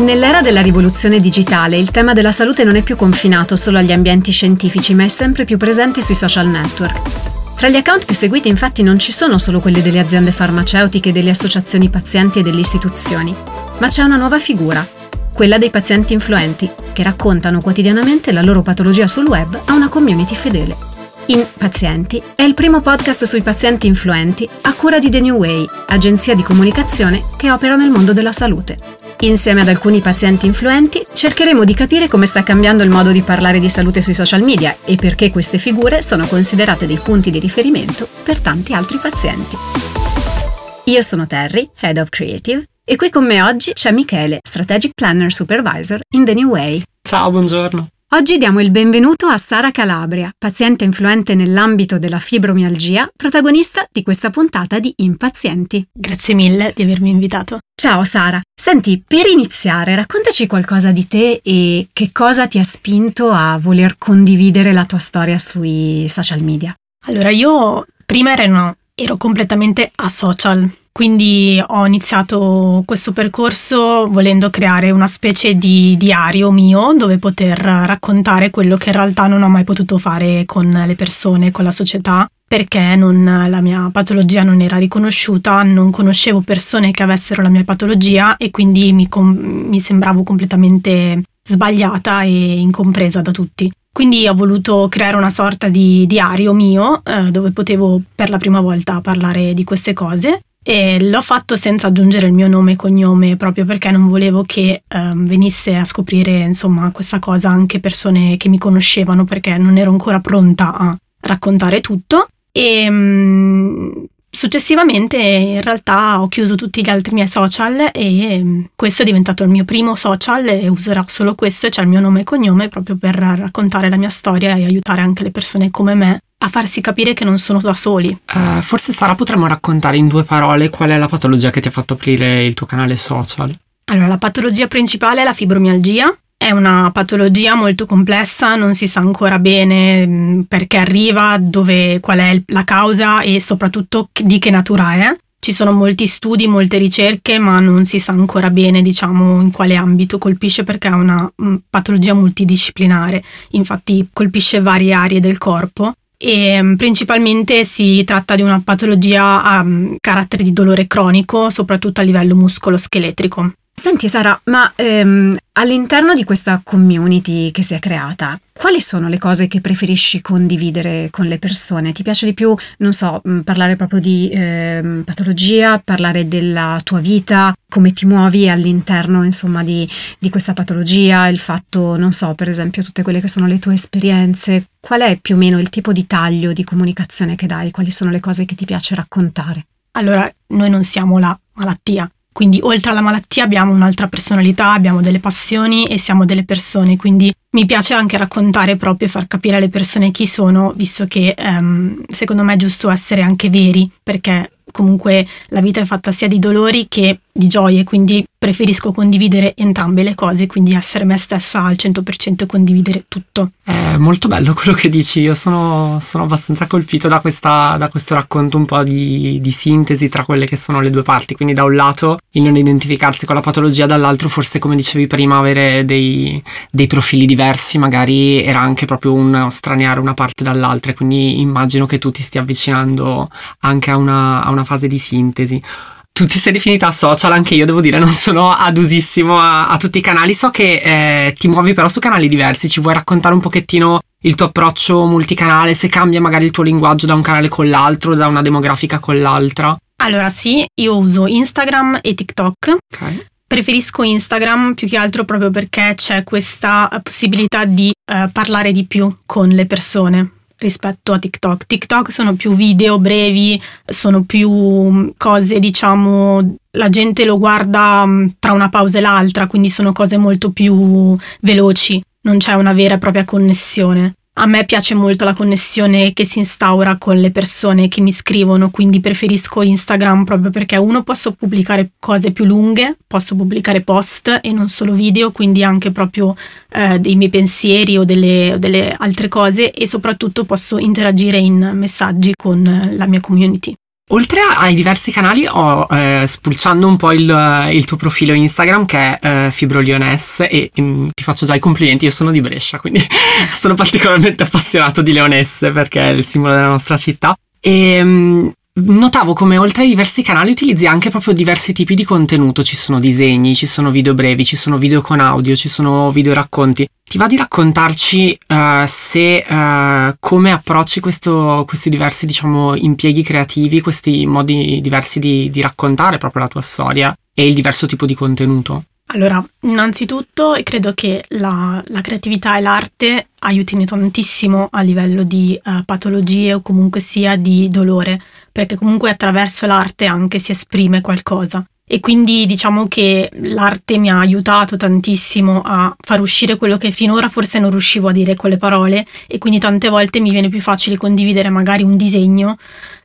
Nell'era della rivoluzione digitale il tema della salute non è più confinato solo agli ambienti scientifici, ma è sempre più presente sui social network. Tra gli account più seguiti infatti non ci sono solo quelli delle aziende farmaceutiche, delle associazioni pazienti e delle istituzioni, ma c'è una nuova figura, quella dei pazienti influenti, che raccontano quotidianamente la loro patologia sul web a una community fedele. In Pazienti è il primo podcast sui pazienti influenti a cura di The New Way, agenzia di comunicazione che opera nel mondo della salute. Insieme ad alcuni pazienti influenti cercheremo di capire come sta cambiando il modo di parlare di salute sui social media e perché queste figure sono considerate dei punti di riferimento per tanti altri pazienti. Io sono Terry, Head of Creative, e qui con me oggi c'è Michele, Strategic Planner Supervisor in The New Way. Ciao, buongiorno. Oggi diamo il benvenuto a Sara Calabria, paziente influente nell'ambito della fibromialgia, protagonista di questa puntata di Impazienti. Grazie mille di avermi invitato. Ciao Sara, senti, per iniziare raccontaci qualcosa di te e che cosa ti ha spinto a voler condividere la tua storia sui social media. Allora, io prima ero, ero completamente asocial, quindi ho iniziato questo percorso volendo creare una specie di diario mio dove poter raccontare quello che in realtà non ho mai potuto fare con le persone, con la società, perché non, la mia patologia non era riconosciuta, non conoscevo persone che avessero la mia patologia e quindi mi, com- mi sembravo completamente sbagliata e incompresa da tutti. Quindi ho voluto creare una sorta di diario mio eh, dove potevo per la prima volta parlare di queste cose e l'ho fatto senza aggiungere il mio nome e cognome proprio perché non volevo che um, venisse a scoprire insomma questa cosa anche persone che mi conoscevano perché non ero ancora pronta a raccontare tutto. E um, successivamente in realtà ho chiuso tutti gli altri miei social e um, questo è diventato il mio primo social e userò solo questo, cioè il mio nome e cognome proprio per raccontare la mia storia e aiutare anche le persone come me a farsi capire che non sono da soli. Uh, forse Sara potremmo raccontare in due parole qual è la patologia che ti ha fatto aprire il tuo canale social. Allora, la patologia principale è la fibromialgia. È una patologia molto complessa, non si sa ancora bene mm, perché arriva, dove, qual è la causa e soprattutto di che natura è. Ci sono molti studi, molte ricerche, ma non si sa ancora bene, diciamo, in quale ambito colpisce perché è una mm, patologia multidisciplinare. Infatti colpisce varie aree del corpo e mm, principalmente si tratta di una patologia a mm, carattere di dolore cronico, soprattutto a livello muscolo-scheletrico. Senti Sara, ma ehm, all'interno di questa community che si è creata, quali sono le cose che preferisci condividere con le persone? Ti piace di più, non so, mm, parlare proprio di ehm, patologia, parlare della tua vita, come ti muovi all'interno, insomma, di, di questa patologia, il fatto, non so, per esempio, tutte quelle che sono le tue esperienze? Qual è più o meno il tipo di taglio di comunicazione che dai? Quali sono le cose che ti piace raccontare? Allora, noi non siamo la malattia, quindi oltre alla malattia abbiamo un'altra personalità, abbiamo delle passioni e siamo delle persone, quindi mi piace anche raccontare proprio e far capire alle persone chi sono, visto che um, secondo me è giusto essere anche veri, perché comunque la vita è fatta sia di dolori che di gioie, quindi preferisco condividere entrambe le cose, quindi essere me stessa al 100% e condividere tutto. È molto bello quello che dici, io sono, sono abbastanza colpito da, questa, da, questo racconto un po' di, di, sintesi tra quelle che sono le due parti, quindi da un lato il non identificarsi con la patologia, dall'altro forse come dicevi prima avere dei, dei profili diversi, magari era anche proprio un straniare una parte dall'altra, quindi immagino che tu ti stia avvicinando anche a una, a una fase di sintesi tu ti sei definita social, anche io devo dire, non sono adusissimo a, a tutti i canali. So che eh, ti muovi però su canali diversi, ci vuoi raccontare un pochettino il tuo approccio multicanale, se cambia magari il tuo linguaggio da un canale con l'altro, da una demografica con l'altra? Allora sì, io uso Instagram e TikTok. Ok. Preferisco Instagram più che altro proprio perché c'è questa possibilità di eh, parlare di più con le persone rispetto a TikTok. TikTok sono più video brevi, sono più mm, cose, diciamo, la gente lo guarda mm, tra una pausa e l'altra, quindi sono cose molto più veloci, non c'è una vera e propria connessione. A me piace molto la connessione che si instaura con le persone che mi scrivono, quindi preferisco Instagram proprio perché uno posso pubblicare cose più lunghe, posso pubblicare post e non solo video, quindi anche proprio eh, dei miei pensieri o delle, o delle altre cose e soprattutto posso interagire in messaggi con la mia community. Oltre ai diversi canali, ho eh, spulciando un po' il, il, tuo profilo Instagram che è eh, Fibrolioness e mm, ti faccio già i complimenti, io sono di Brescia, quindi sono particolarmente appassionato di Leonesse perché è il simbolo della nostra città. E mm, notavo come oltre ai diversi canali utilizzi anche proprio diversi tipi di contenuto, ci sono disegni, ci sono video brevi, ci sono video con audio, ci sono video racconti. Ti va di raccontarci uh, se uh, come approcci questo, questi diversi diciamo impieghi creativi, questi modi diversi di, di raccontare proprio la tua storia e il diverso tipo di contenuto? Allora, innanzitutto credo che la, la, creatività e l'arte aiutino tantissimo a livello di uh, patologie o comunque sia di dolore, perché comunque attraverso l'arte anche si esprime qualcosa. E quindi diciamo che l'arte mi ha aiutato tantissimo a far uscire quello che finora forse non riuscivo a dire con le parole e quindi tante volte mi viene più facile condividere magari un disegno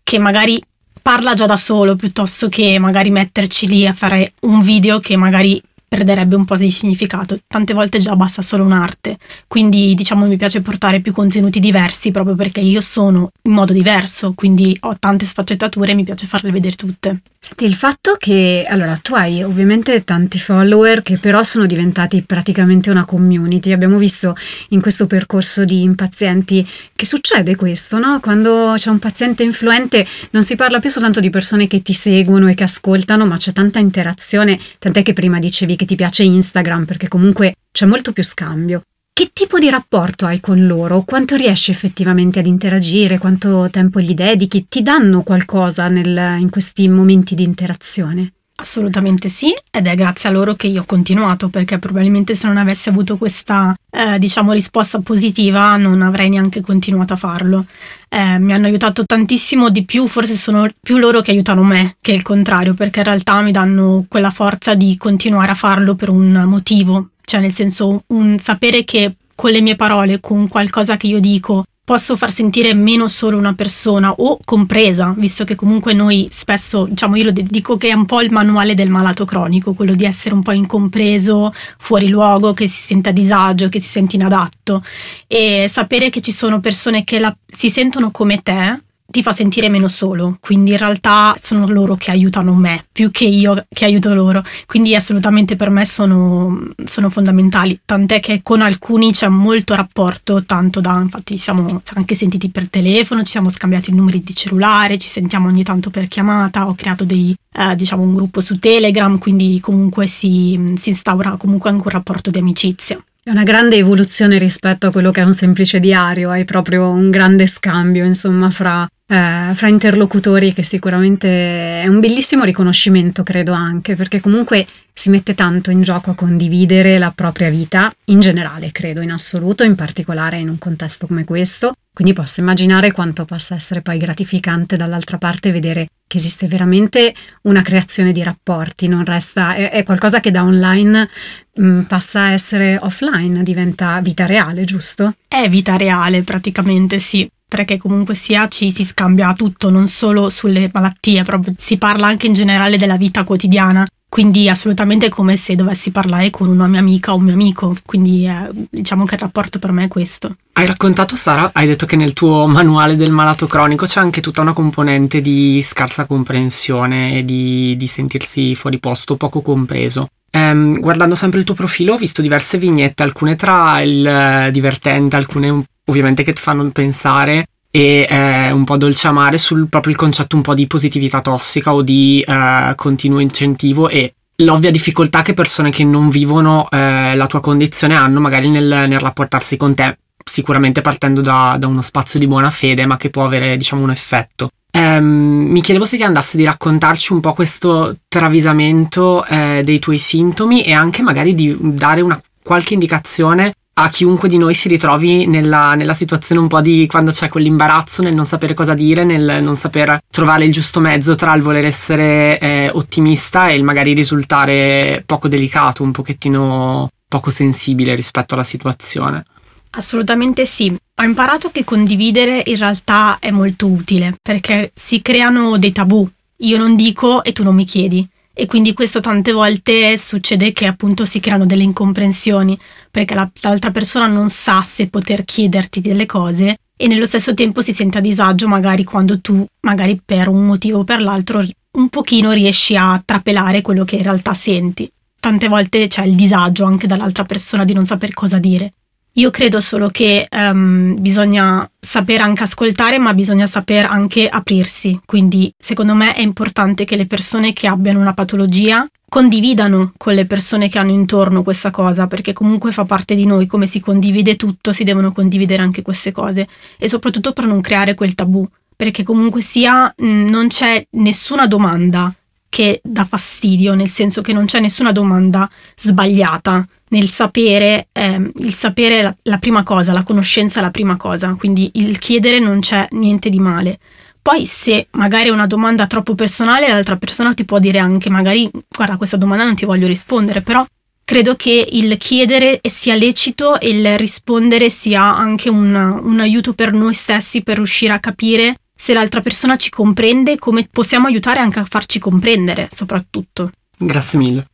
che magari parla già da solo piuttosto che magari metterci lì a fare un video che magari perderebbe un po' di significato. Tante volte già basta solo un'arte. Quindi diciamo mi piace portare più contenuti diversi proprio perché io sono in modo diverso, quindi ho tante sfaccettature e mi piace farle vedere tutte. Senti, il fatto che allora tu hai ovviamente tanti follower che però sono diventati praticamente una community. Abbiamo visto in questo percorso di impazienti che succede questo, no? Quando c'è un paziente influente non si parla più soltanto di persone che ti seguono e che ascoltano, ma c'è tanta interazione, tant'è che prima dicevi che ti piace Instagram perché comunque c'è molto più scambio. Che tipo di rapporto hai con loro? Quanto riesci effettivamente ad interagire? Quanto tempo gli dedichi? Ti danno qualcosa nel, in questi momenti di interazione? Assolutamente sì, ed è grazie a loro che io ho continuato, perché probabilmente se non avessi avuto questa, eh, diciamo, risposta positiva non avrei neanche continuato a farlo. Eh, mi hanno aiutato tantissimo di più, forse sono più loro che aiutano me che il contrario, perché in realtà mi danno quella forza di continuare a farlo per un motivo, cioè nel senso un sapere che con le mie parole, con qualcosa che io dico, posso far sentire meno solo una persona o compresa, visto che comunque noi spesso, diciamo, io lo dico che è un po' il manuale del malato cronico, quello di essere un po' incompreso, fuori luogo, che si sente a disagio, che si sente inadatto. E sapere che ci sono persone che la, si sentono come te ti fa sentire meno solo, quindi in realtà sono loro che aiutano me più che io che aiuto loro, quindi assolutamente per me sono, sono fondamentali, tant'è che con alcuni c'è molto rapporto, tanto da, infatti siamo anche sentiti per telefono, ci siamo scambiati i numeri di cellulare, ci sentiamo ogni tanto per chiamata, ho creato dei, eh, diciamo un gruppo su Telegram, quindi comunque si, si instaura comunque anche un rapporto di amicizia. È una grande evoluzione rispetto a quello che è un semplice diario, hai proprio un grande scambio, insomma, fra eh, fra interlocutori che sicuramente è un bellissimo riconoscimento, credo anche, perché comunque si mette tanto in gioco a condividere la propria vita, in generale, credo, in assoluto, in particolare in un contesto come questo. Quindi posso immaginare quanto possa essere poi gratificante dall'altra parte vedere che esiste veramente una creazione di rapporti, non resta, è, è qualcosa che da online mh, mm, passa a essere offline, diventa vita reale, giusto? È vita reale praticamente, sì perché comunque sia ci si scambia tutto, non solo sulle malattie, proprio si parla anche in generale della vita quotidiana. Quindi assolutamente come se dovessi parlare con una mia amica o un mio amico, quindi eh, diciamo che il rapporto per me è questo. Hai raccontato Sara, hai detto che nel tuo manuale del malato cronico c'è anche tutta una componente di scarsa comprensione e di, di sentirsi fuori posto, poco compreso. Ehm, guardando sempre il tuo profilo ho visto diverse vignette, alcune tra il eh, divertente, alcune ovviamente che ti fanno pensare e eh, un po' dolce amare sul proprio il concetto un po' di positività tossica o di eh, continuo incentivo e l'ovvia difficoltà che persone che non vivono eh, la tua condizione hanno magari nel, nel rapportarsi con te, sicuramente partendo da, da, uno spazio di buona fede, ma che può avere diciamo un effetto. Um, mi chiedevo se ti andasse di raccontarci un po' questo travisamento eh, dei tuoi sintomi e anche magari di dare una qualche indicazione a chiunque di noi si ritrovi nella, nella, situazione un po' di quando c'è quell'imbarazzo nel non sapere cosa dire, nel non saper trovare il giusto mezzo tra il voler essere eh, ottimista e il magari risultare poco delicato, un pochettino poco sensibile rispetto alla situazione. Assolutamente sì. Ho imparato che condividere in realtà è molto utile perché si creano dei tabù. Io non dico e tu non mi chiedi e quindi questo tante volte succede che appunto si creano delle incomprensioni perché la, l'altra persona non sa se poter chiederti delle cose e nello stesso tempo si sente a disagio magari quando tu, magari per un motivo o per l'altro, un pochino riesci a trapelare quello che in realtà senti. Tante volte c'è il disagio anche dall'altra persona di non saper cosa dire. Io credo solo che um, bisogna saper anche ascoltare, ma bisogna saper anche aprirsi. Quindi, secondo me, è importante che le persone che abbiano una patologia condividano con le persone che hanno intorno questa cosa, perché comunque fa parte di noi, come si condivide tutto, si devono condividere anche queste cose. E soprattutto per non creare quel tabù, perché comunque sia mh, non c'è nessuna domanda che dà fastidio, nel senso che non c'è nessuna domanda sbagliata nel sapere, eh, il sapere la, la prima cosa, la conoscenza è la prima cosa, quindi il chiedere non c'è niente di male. Poi se magari è una domanda troppo personale, l'altra persona ti può dire anche magari guarda questa domanda non ti voglio rispondere, però credo che il chiedere sia lecito e il rispondere sia anche un, un aiuto per noi stessi per riuscire a capire se l'altra persona ci comprende come possiamo aiutare anche a farci comprendere soprattutto. Grazie mille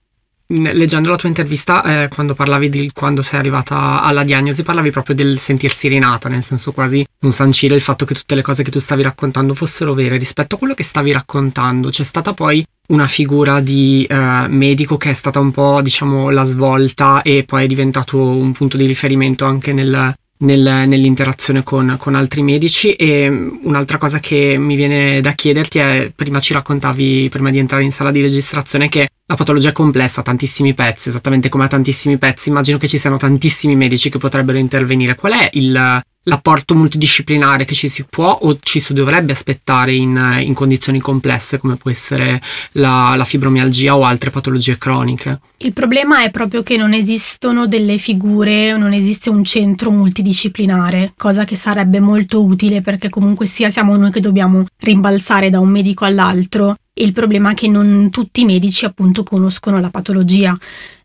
leggendo la tua intervista, eh, quando parlavi di quando sei arrivata alla diagnosi, parlavi proprio del sentirsi rinata, nel senso quasi non sancire il fatto che tutte le cose che tu stavi raccontando fossero vere. Rispetto a quello che stavi raccontando, c'è stata poi una figura di eh, medico che è stata un po', diciamo, la svolta e poi è diventato un punto di riferimento anche nel, nel, nell'interazione con, con, altri medici e un'altra cosa che mi viene da chiederti è, prima ci raccontavi, prima di entrare in sala di registrazione, che la patologia è complessa, ha tantissimi pezzi, esattamente come ha tantissimi pezzi, immagino che ci siano tantissimi medici che potrebbero intervenire. Qual è il, l'apporto multidisciplinare che ci si può o ci si dovrebbe aspettare in, in condizioni complesse come può essere la, la, fibromialgia o altre patologie croniche. Il problema è proprio che non esistono delle figure, non esiste un centro multidisciplinare, cosa che sarebbe molto utile perché comunque sia siamo noi che dobbiamo rimbalzare da un medico all'altro. Il problema è che non tutti i medici appunto conoscono la patologia.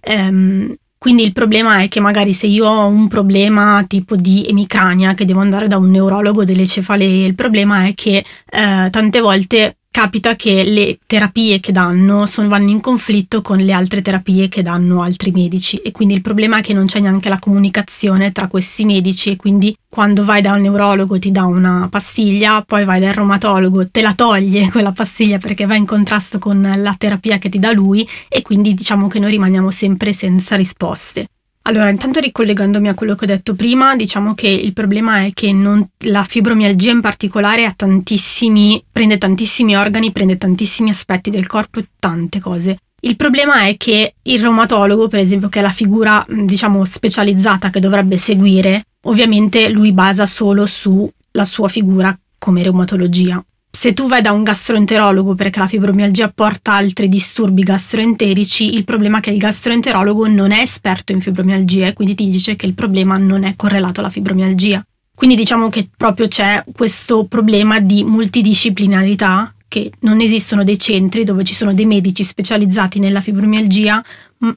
Um, quindi il problema è che magari se io ho un problema tipo di emicrania che devo andare da un neurologo delle cefalee, il problema è che eh, tante volte capita che le terapie che danno sono, vanno in conflitto con le altre terapie che danno altri medici. E quindi il problema è che non c'è neanche la comunicazione tra questi medici. E quindi quando vai da un neurologo ti dà una pastiglia, poi vai dal reumatologo, te la toglie quella pastiglia perché va in contrasto con la terapia che ti dà lui. E quindi diciamo che noi rimaniamo sempre senza risposte. Allora, intanto ricollegandomi a quello che ho detto prima, diciamo che il problema è che non, la fibromialgia in particolare tantissimi, prende tantissimi organi, prende tantissimi aspetti del corpo e tante cose. Il problema è che il reumatologo, per esempio, che è la figura, diciamo, specializzata che dovrebbe seguire, ovviamente lui basa solo sulla sua figura come reumatologia se tu vai da un gastroenterologo perché la fibromialgia porta altri disturbi gastroenterici, il problema è che il gastroenterologo non è esperto in fibromialgia e quindi ti dice che il problema non è correlato alla fibromialgia. Quindi diciamo che proprio c'è questo problema di multidisciplinarità, che non esistono dei centri dove ci sono dei medici specializzati nella fibromialgia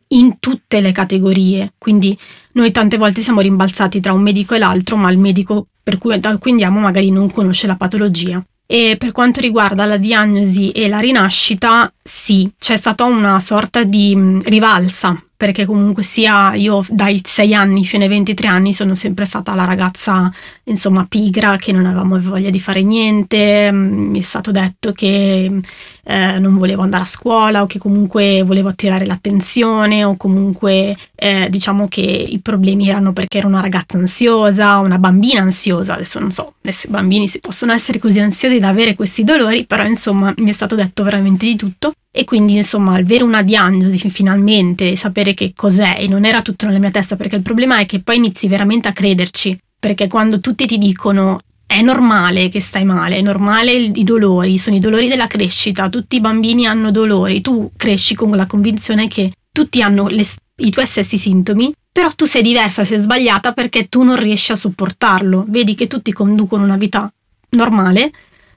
in tutte le categorie. Quindi noi tante volte siamo rimbalzati tra un medico e l'altro, ma il medico per cui, cui andiamo magari non conosce la patologia. E per quanto riguarda la diagnosi e la rinascita, sì, c'è stata una sorta di rivalsa perché comunque sia io dai 6 anni fino ai 23 anni sono sempre stata la ragazza insomma pigra che non avevamo voglia di fare niente, mm, mi è stato detto che eh, non volevo andare a scuola o che comunque volevo attirare l'attenzione o comunque eh, diciamo che i problemi erano perché ero una ragazza ansiosa, una bambina ansiosa, adesso non so, adesso i bambini si possono essere così ansiosi da avere questi dolori, però insomma mi è stato detto veramente di tutto. E quindi, insomma, avere una diagnosi finalmente, sapere che cos'è, e non era tutto nella mia testa, perché il problema è che poi inizi veramente a crederci, perché quando tutti ti dicono è normale che stai male, è normale i dolori, sono i dolori della crescita, tutti i bambini hanno dolori, tu cresci con la convinzione che tutti hanno le, i tuoi stessi sintomi, però tu sei diversa, sei sbagliata perché tu non riesci a sopportarlo, vedi che tutti conducono una vita normale,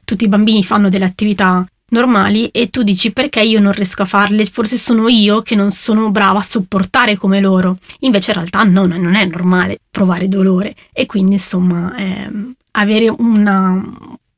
tutti i bambini fanno delle attività normali e tu dici perché io non riesco a farle, forse sono io che non sono brava a sopportare come loro. Invece in realtà no, non è normale provare dolore. E quindi insomma ehm, avere una,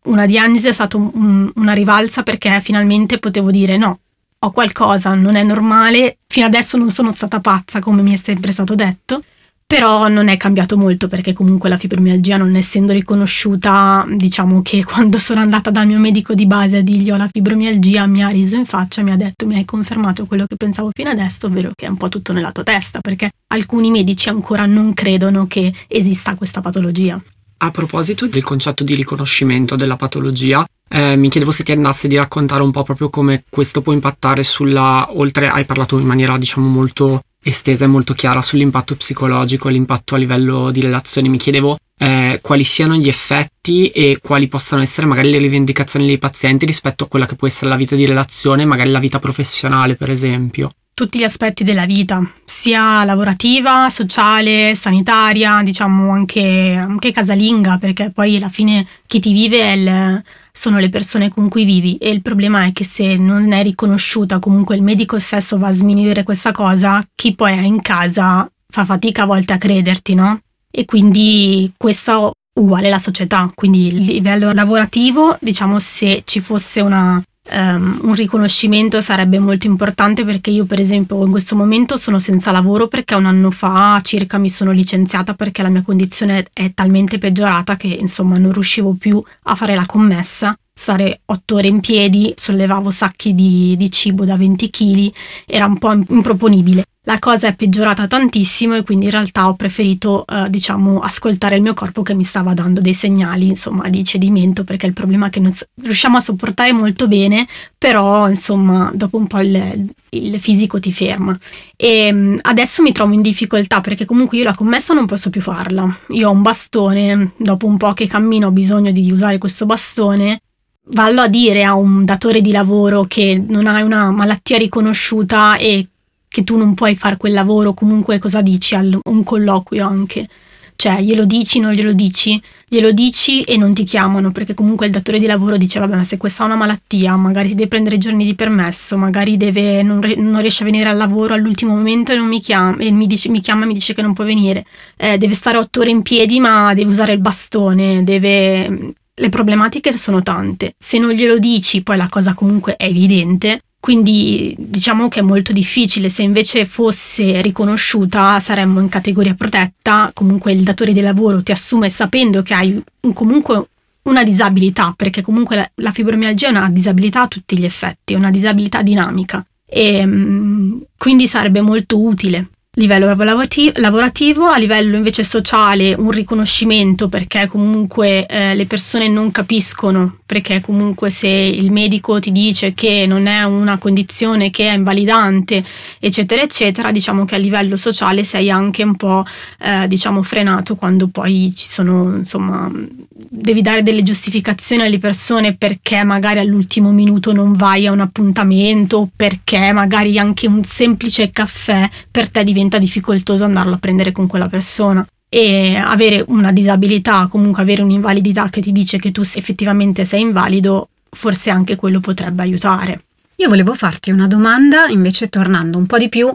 una, diagnosi è stata un, una rivalsa perché finalmente potevo dire no, ho qualcosa, non è normale, fino adesso non sono stata pazza come mi è sempre stato detto, però non è cambiato molto perché comunque la fibromialgia non essendo riconosciuta, diciamo che quando sono andata dal mio medico di base a dirgli ho la fibromialgia mi ha riso in faccia, mi ha detto mi hai confermato quello che pensavo fino adesso, ovvero che è un po' tutto nella tua testa perché alcuni medici ancora non credono che esista questa patologia. A proposito del concetto di riconoscimento della patologia, eh, mi chiedevo se ti andasse di raccontare un po' proprio come questo può impattare sulla, oltre hai parlato in maniera diciamo molto estesa e molto chiara sull'impatto psicologico, l'impatto a livello di relazioni. Mi chiedevo eh, quali siano gli effetti e quali possano essere magari le rivendicazioni dei pazienti rispetto a quella che può essere la vita di relazione, magari la vita professionale, per esempio. Tutti gli aspetti della vita, sia lavorativa, sociale, sanitaria, diciamo anche, anche casalinga, perché poi alla fine chi ti vive il sono le persone con cui vivi e il problema è che se non è riconosciuta comunque il medico stesso va a sminuire questa cosa, chi poi è in casa fa fatica a volte a crederti, no? E quindi questo uguale la società, quindi il livello lavorativo, diciamo se ci fosse una um, un riconoscimento sarebbe molto importante perché io per esempio in questo momento sono senza lavoro perché un anno fa circa mi sono licenziata perché la mia condizione è talmente peggiorata che insomma non riuscivo più a fare la commessa stare otto ore in piedi, sollevavo sacchi di, di cibo da 20 kg, era un po' improponibile. La cosa è peggiorata tantissimo e quindi in realtà ho preferito, eh, diciamo, ascoltare il mio corpo che mi stava dando dei segnali, insomma, di cedimento, perché il problema è che non riusciamo a sopportare molto bene, però, insomma, dopo un po' il, il fisico ti ferma. E mm, adesso mi trovo in difficoltà perché comunque io la commessa non posso più farla. Io ho un bastone, dopo un po' che cammino ho bisogno di usare questo bastone vallo a dire a un datore di lavoro che non hai una malattia riconosciuta e che tu non puoi fare quel lavoro, comunque cosa dici a un colloquio anche? Cioè, glielo dici, non glielo dici? Glielo dici e non ti chiamano perché comunque il datore di lavoro dice vabbè ma se questa è una malattia, magari deve prendere giorni di permesso, magari deve, non, non, riesce a venire al lavoro all'ultimo momento e mi chiama e mi, dice, mi chiama e mi dice che non può venire. Eh, deve stare otto ore in piedi ma deve usare il bastone, deve... Le problematiche sono tante. Se non glielo dici poi la cosa comunque è evidente. Quindi diciamo che è molto difficile, se invece fosse riconosciuta saremmo in categoria protetta, comunque il datore di lavoro ti assume sapendo che hai un, comunque una disabilità, perché comunque la, la, fibromialgia è una disabilità a tutti gli effetti, è una disabilità dinamica. E mm, quindi sarebbe molto utile livello lavorativo, a livello invece sociale un riconoscimento perché comunque eh, le persone non capiscono, perché comunque se il medico ti dice che non è una condizione che è invalidante, eccetera, eccetera, diciamo che a livello sociale sei anche un po' eh, diciamo frenato quando poi ci sono, insomma, devi dare delle giustificazioni alle persone perché magari all'ultimo minuto non vai a un appuntamento, perché magari anche un semplice caffè per te diventa diventa difficoltoso andarlo a prendere con quella persona e avere una disabilità, comunque avere un'invalidità che ti dice che tu effettivamente sei invalido, forse anche quello potrebbe aiutare. Io volevo farti una domanda, invece tornando un po' di più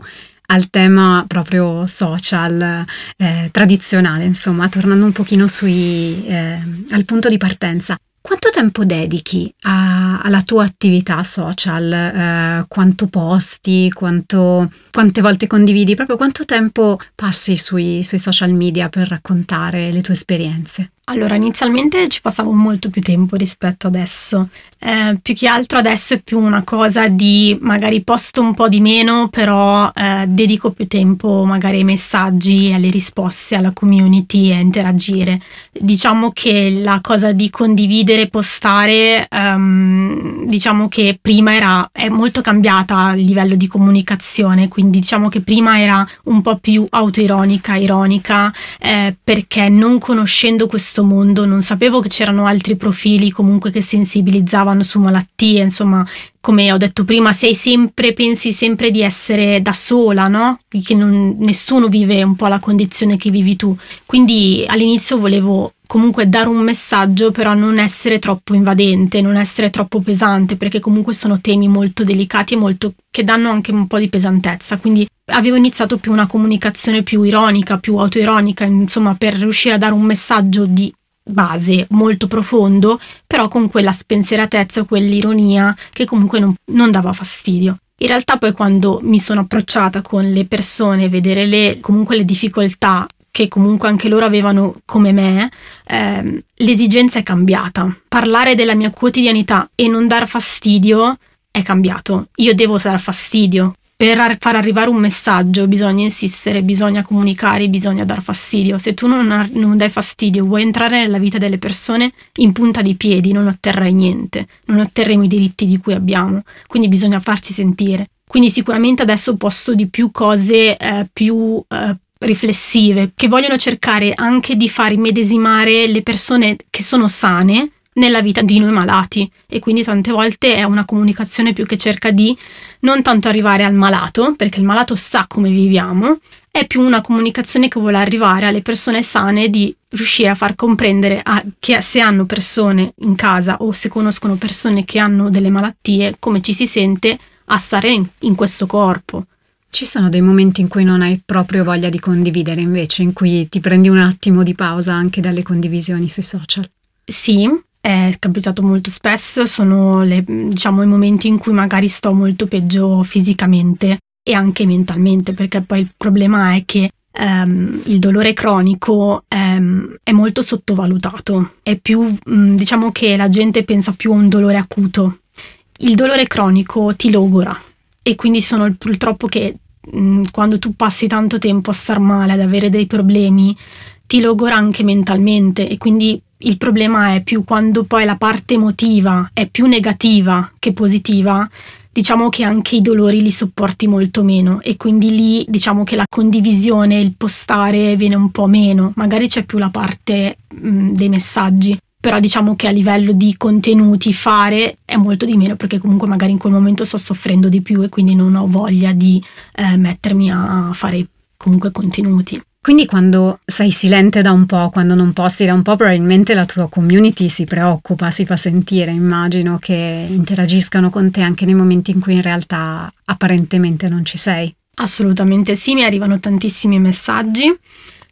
al tema proprio social, eh, tradizionale, insomma, tornando un pochino sui, eh, al punto di partenza. Quanto tempo dedichi a, alla tua attività social? Eh, quanto posti? Quanto, quante volte condividi? Proprio quanto tempo passi sui, sui social media per raccontare le tue esperienze? Allora, inizialmente ci passavo molto più tempo rispetto adesso. Eh, più che altro adesso è più una cosa di magari posto un po' di meno, però eh, dedico più tempo magari ai messaggi, alle risposte, alla community e a interagire. Diciamo che la cosa di condividere, postare, um, diciamo che prima era è molto cambiata a livello di comunicazione, quindi diciamo che prima era un po' più autoironica, ironica, eh, perché non conoscendo questo questo mondo, non sapevo che c'erano altri profili comunque che sensibilizzavano su malattie, insomma, come ho detto prima, sei sempre, pensi sempre di essere da sola, no? Che non, nessuno vive un po' la condizione che vivi tu. Quindi all'inizio volevo comunque dare un messaggio, però non essere troppo invadente, non essere troppo pesante, perché comunque sono temi molto delicati e molto che danno anche un po' di pesantezza. Quindi avevo iniziato più una comunicazione più ironica, più autoironica, insomma, per riuscire a dare un messaggio di base molto profondo, però con quella spensieratezza, quell'ironia che comunque non, non dava fastidio. In realtà poi quando mi sono approcciata con le persone, vedere le, comunque le difficoltà che comunque anche loro avevano come me, ehm, l'esigenza è cambiata. Parlare della mia quotidianità e non dar fastidio è cambiato. Io devo dar fastidio. Per far arrivare un messaggio bisogna insistere, bisogna comunicare, bisogna dar fastidio. Se tu non, non dai fastidio, vuoi entrare nella vita delle persone in punta di piedi, non otterrai niente, non otterremo i diritti di cui abbiamo. Quindi bisogna farci sentire. Quindi sicuramente adesso posto di più cose eh, più eh, riflessive, che vogliono cercare anche di far immedesimare le persone che sono sane nella vita di noi malati e quindi tante volte è una comunicazione più che cerca di non tanto arrivare al malato, perché il malato sa come viviamo, è più una comunicazione che vuole arrivare alle persone sane di riuscire a far comprendere a, che se hanno persone in casa o se conoscono persone che hanno delle malattie, come ci si sente a stare in, in questo corpo. Ci sono dei momenti in cui non hai proprio voglia di condividere invece, in cui ti prendi un attimo di pausa anche dalle condivisioni sui social? Sì, è capitato molto spesso, sono le, diciamo, i momenti in cui magari sto molto peggio fisicamente e anche mentalmente, perché poi il problema è che um, il dolore cronico um, è molto sottovalutato, è più, um, diciamo che la gente pensa più a un dolore acuto. Il dolore cronico ti logora e quindi sono purtroppo che quando tu passi tanto tempo a star male, ad avere dei problemi, ti logora anche mentalmente. E quindi il problema è più quando poi la parte emotiva è più negativa che positiva, diciamo che anche i dolori li sopporti molto meno. E quindi lì diciamo che la condivisione, il postare viene un po' meno, magari c'è più la parte mh, dei messaggi, però diciamo che a livello di contenuti fare è molto di meno perché comunque magari in quel momento sto soffrendo di più e quindi non ho voglia di eh, mettermi a fare comunque contenuti. Quindi quando sei silente da un po', quando non posti da un po', probabilmente la tua community si preoccupa, si fa sentire, immagino che interagiscano con te anche nei momenti in cui in realtà apparentemente non ci sei. Assolutamente sì, mi arrivano tantissimi messaggi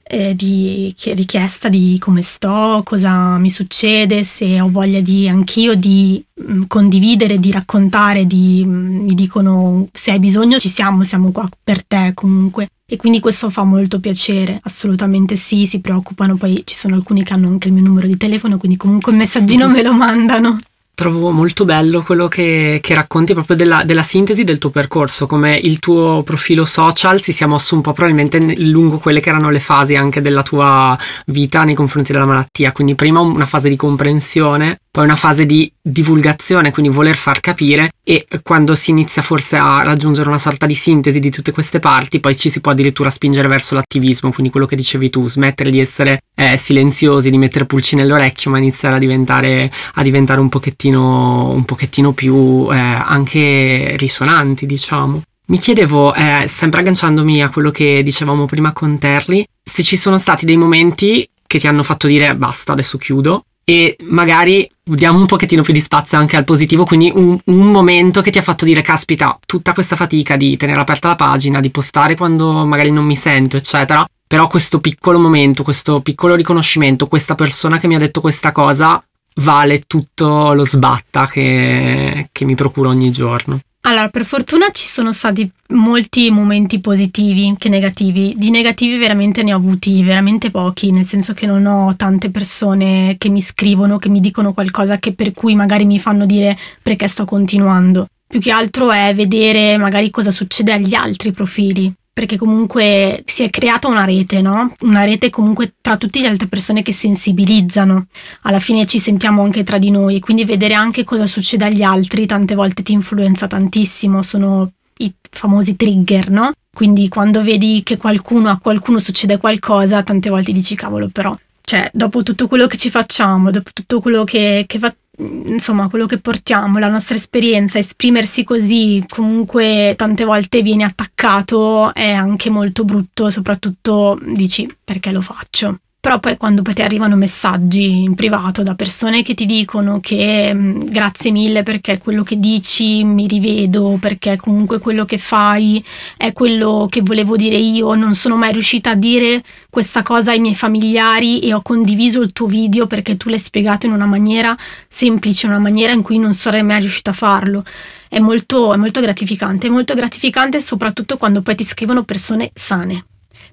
eh, di richiesta di come sto, cosa mi succede, se ho voglia di anch'io di mh, mm, condividere, di raccontare, di, mh, mm, mi dicono se hai bisogno ci siamo, siamo qua per te comunque. E quindi questo fa molto piacere, assolutamente sì, si preoccupano, poi ci sono alcuni che hanno anche il mio numero di telefono, quindi comunque il messaggino me lo mandano trovo molto bello quello che, che racconti proprio della, della, sintesi del tuo percorso, come il tuo profilo social si sia mosso un po' probabilmente lungo quelle che erano le fasi anche della tua vita nei confronti della malattia. Quindi prima una fase di comprensione, poi una fase di divulgazione, quindi voler far capire e quando si inizia forse a raggiungere una sorta di sintesi di tutte queste parti, poi ci si può addirittura spingere verso l'attivismo, quindi quello che dicevi tu, smettere di essere eh, silenziosi, di mettere pulci nell'orecchio, ma iniziare a diventare, a diventare un, pochettino, un pochettino più eh, anche risonanti, diciamo. Mi chiedevo, eh, sempre agganciandomi a quello che dicevamo prima con Terry, se ci sono stati dei momenti che ti hanno fatto dire basta, adesso chiudo, e magari diamo un pochettino più di spazio anche al positivo, quindi un, un, momento che ti ha fatto dire caspita, tutta questa fatica di tenere aperta la pagina, di postare quando magari non mi sento, eccetera, però questo piccolo momento, questo piccolo riconoscimento, questa persona che mi ha detto questa cosa vale tutto lo sbatta che, che mi procuro ogni giorno. Allora, per fortuna ci sono stati molti momenti positivi che negativi. Di negativi veramente ne ho avuti veramente pochi, nel senso che non ho tante persone che mi scrivono, che mi dicono qualcosa che per cui magari mi fanno dire perché sto continuando. Più che altro è vedere magari cosa succede agli altri profili perché comunque si è creata una rete, no? Una rete comunque tra tutte le altre persone che sensibilizzano. Alla fine ci sentiamo anche tra di noi, quindi vedere anche cosa succede agli altri tante volte ti influenza tantissimo, sono i famosi trigger, no? Quindi quando vedi che qualcuno a qualcuno succede qualcosa, tante volte dici cavolo, però cioè, dopo tutto quello che ci facciamo, dopo tutto quello che, che fa, insomma, quello che portiamo, la nostra esperienza, esprimersi così comunque tante volte viene attaccato è anche molto brutto, soprattutto dici perché lo faccio. Però poi quando ti arrivano messaggi in privato da persone che ti dicono che mm, grazie mille perché quello che dici mi rivedo, perché comunque quello che fai è quello che volevo dire io, non sono mai riuscita a dire questa cosa ai miei familiari e ho condiviso il tuo video perché tu l'hai spiegato in una maniera semplice, una maniera in cui non sarei mai riuscita a farlo. È molto, è molto gratificante, è molto gratificante soprattutto quando poi ti scrivono persone sane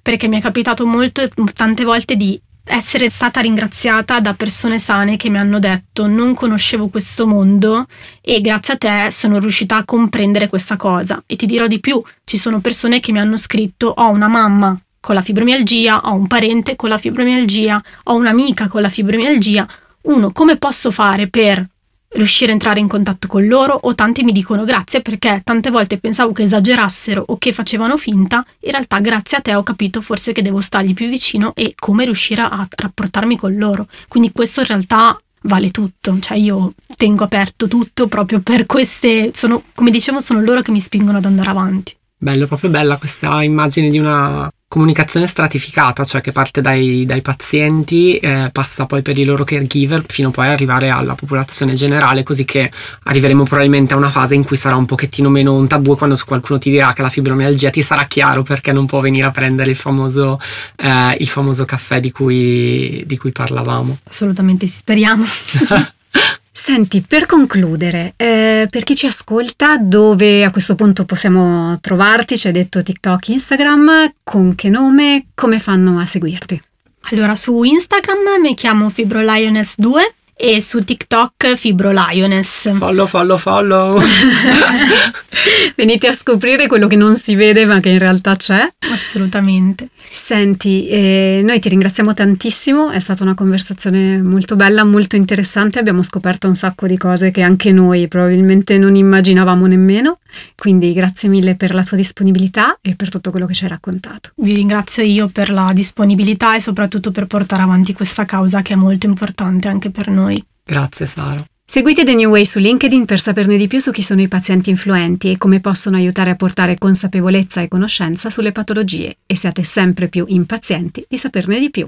perché mi è capitato molto, tante volte di essere stata ringraziata da persone sane che mi hanno detto non conoscevo questo mondo e grazie a te sono riuscita a comprendere questa cosa. E ti dirò di più, ci sono persone che mi hanno scritto ho una mamma con la fibromialgia, ho un parente con la fibromialgia, ho un'amica con la fibromialgia, uno come posso fare per riuscire a entrare in contatto con loro o tanti mi dicono grazie perché tante volte pensavo che esagerassero o che facevano finta, in realtà grazie a te ho capito forse che devo stargli più vicino e come riuscire a rapportarmi con loro. Quindi questo in realtà vale tutto, cioè io tengo aperto tutto proprio per queste, sono, come dicevo, sono loro che mi spingono ad andare avanti. Bello, proprio bella questa immagine di una comunicazione stratificata, cioè che parte dai, dai pazienti, eh, passa poi per i loro caregiver, fino poi ad arrivare alla popolazione generale, così che arriveremo probabilmente a una fase in cui sarà un pochettino meno un tabù quando qualcuno ti dirà che la fibromialgia ti sarà chiaro perché non può venire a prendere il famoso, eh, il famoso caffè di cui, di cui parlavamo. Assolutamente, speriamo. Senti, per concludere, eh, per chi ci ascolta, dove a questo punto possiamo trovarti? Ci hai detto TikTok, Instagram, con che nome, come fanno a seguirti? Allora, su Instagram mi chiamo FibroLioness2 e su TikTok Fibro Lioness. Follow, follow, follow. Venite a scoprire quello che non si vede ma che in realtà c'è. Assolutamente. Senti, eh, noi ti ringraziamo tantissimo, è stata una conversazione molto bella, molto interessante, abbiamo scoperto un sacco di cose che anche noi probabilmente non immaginavamo nemmeno, quindi grazie mille per la tua disponibilità e per tutto quello che ci hai raccontato. Vi ringrazio io per la disponibilità e soprattutto per portare avanti questa causa che è molto importante anche per noi. Grazie Sara. Seguite The New Way su LinkedIn per saperne di più su chi sono i pazienti influenti e come possono aiutare a portare consapevolezza e conoscenza sulle patologie e siate sempre più impazienti di saperne di più.